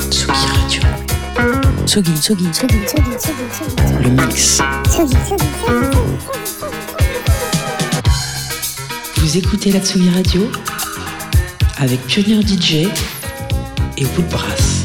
Tsugi Radio. Tsugi, Tsugi, Tsugi, Tsugi, Tsugi, Tsugi, le mix. Tsugi, Tsugi, Tsugi, Tsugi. Vous écoutez la Tsugi Radio avec Pionnier DJ et Woodbrass.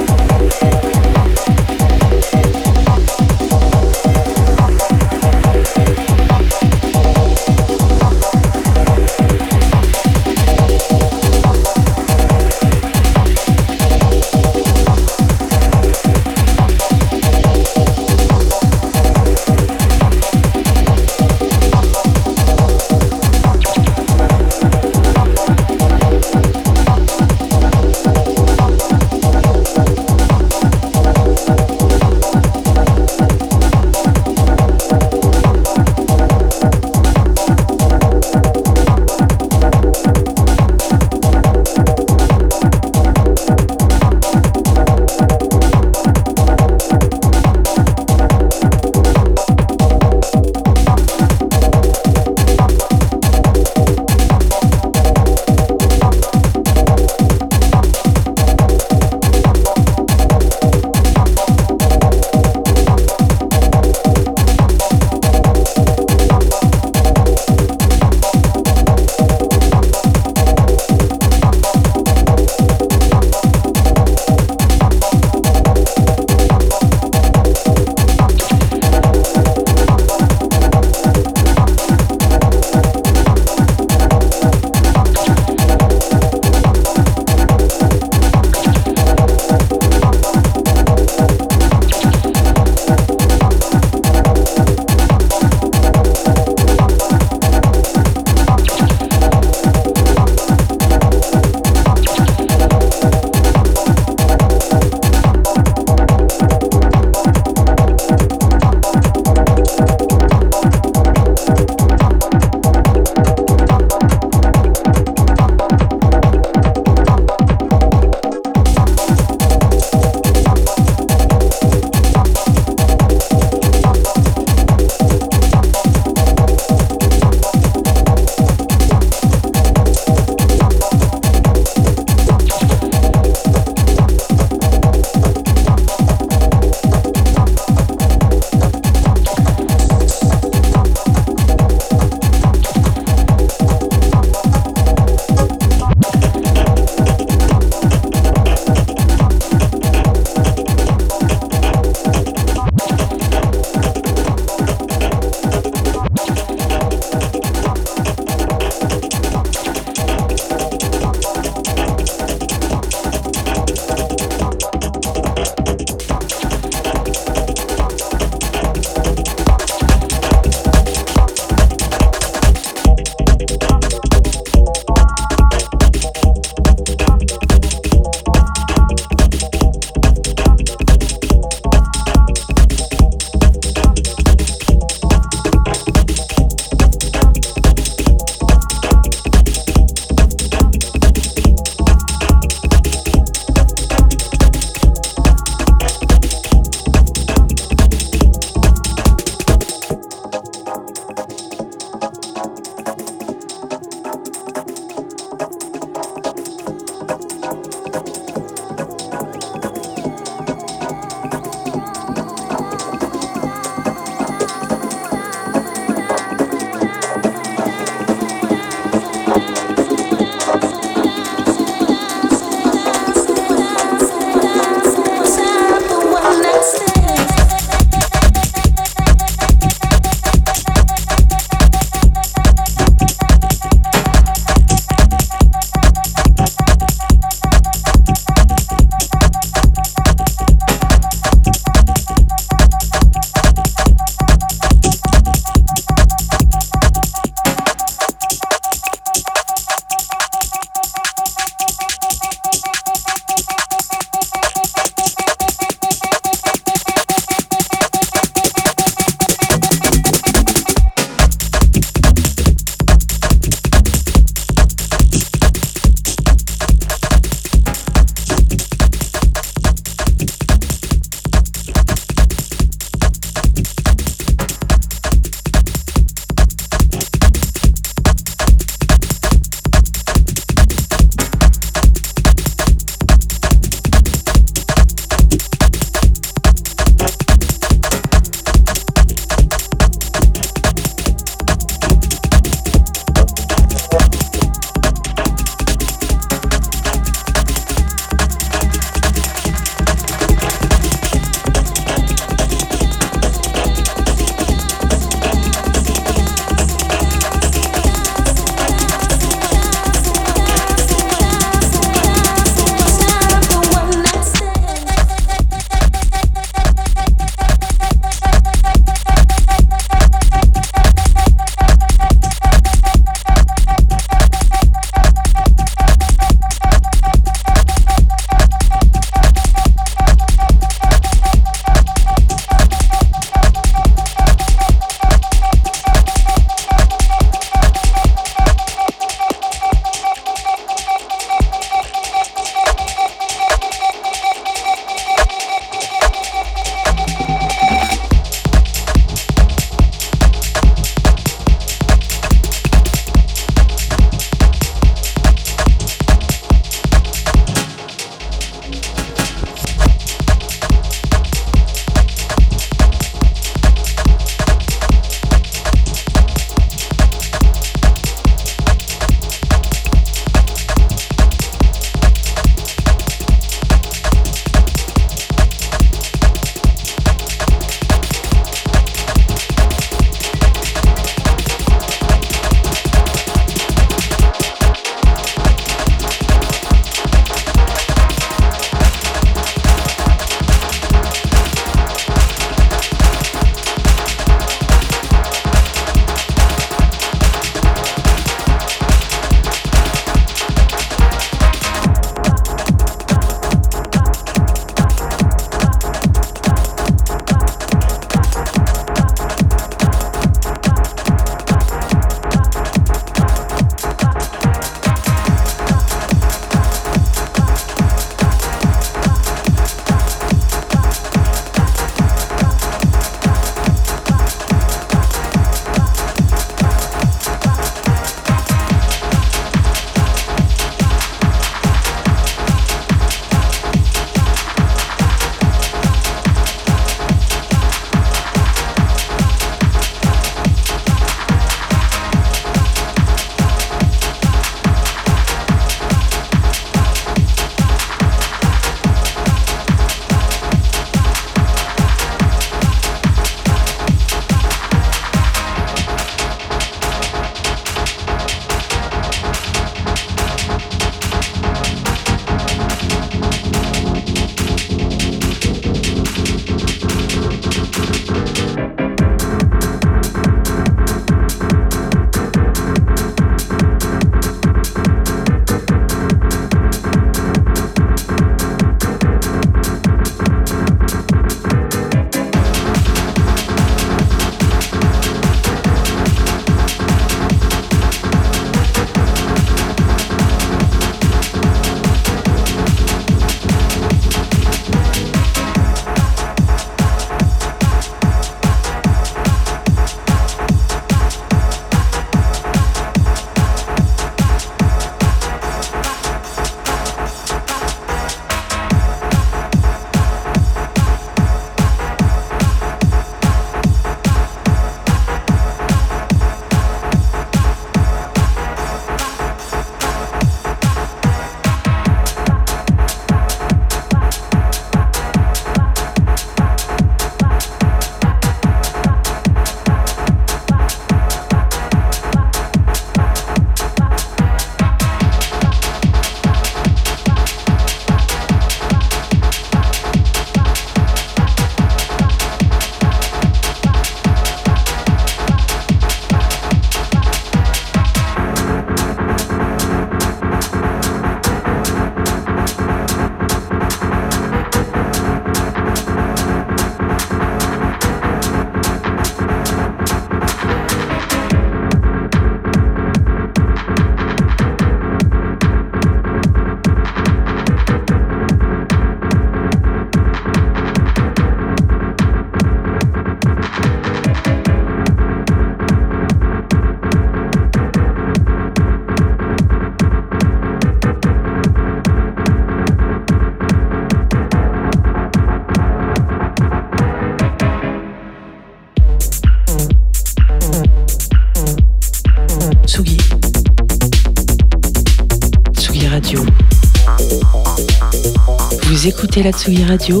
Vous écoutez la Tsugi Radio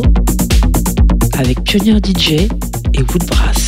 avec Pionnier DJ et Woodbrass.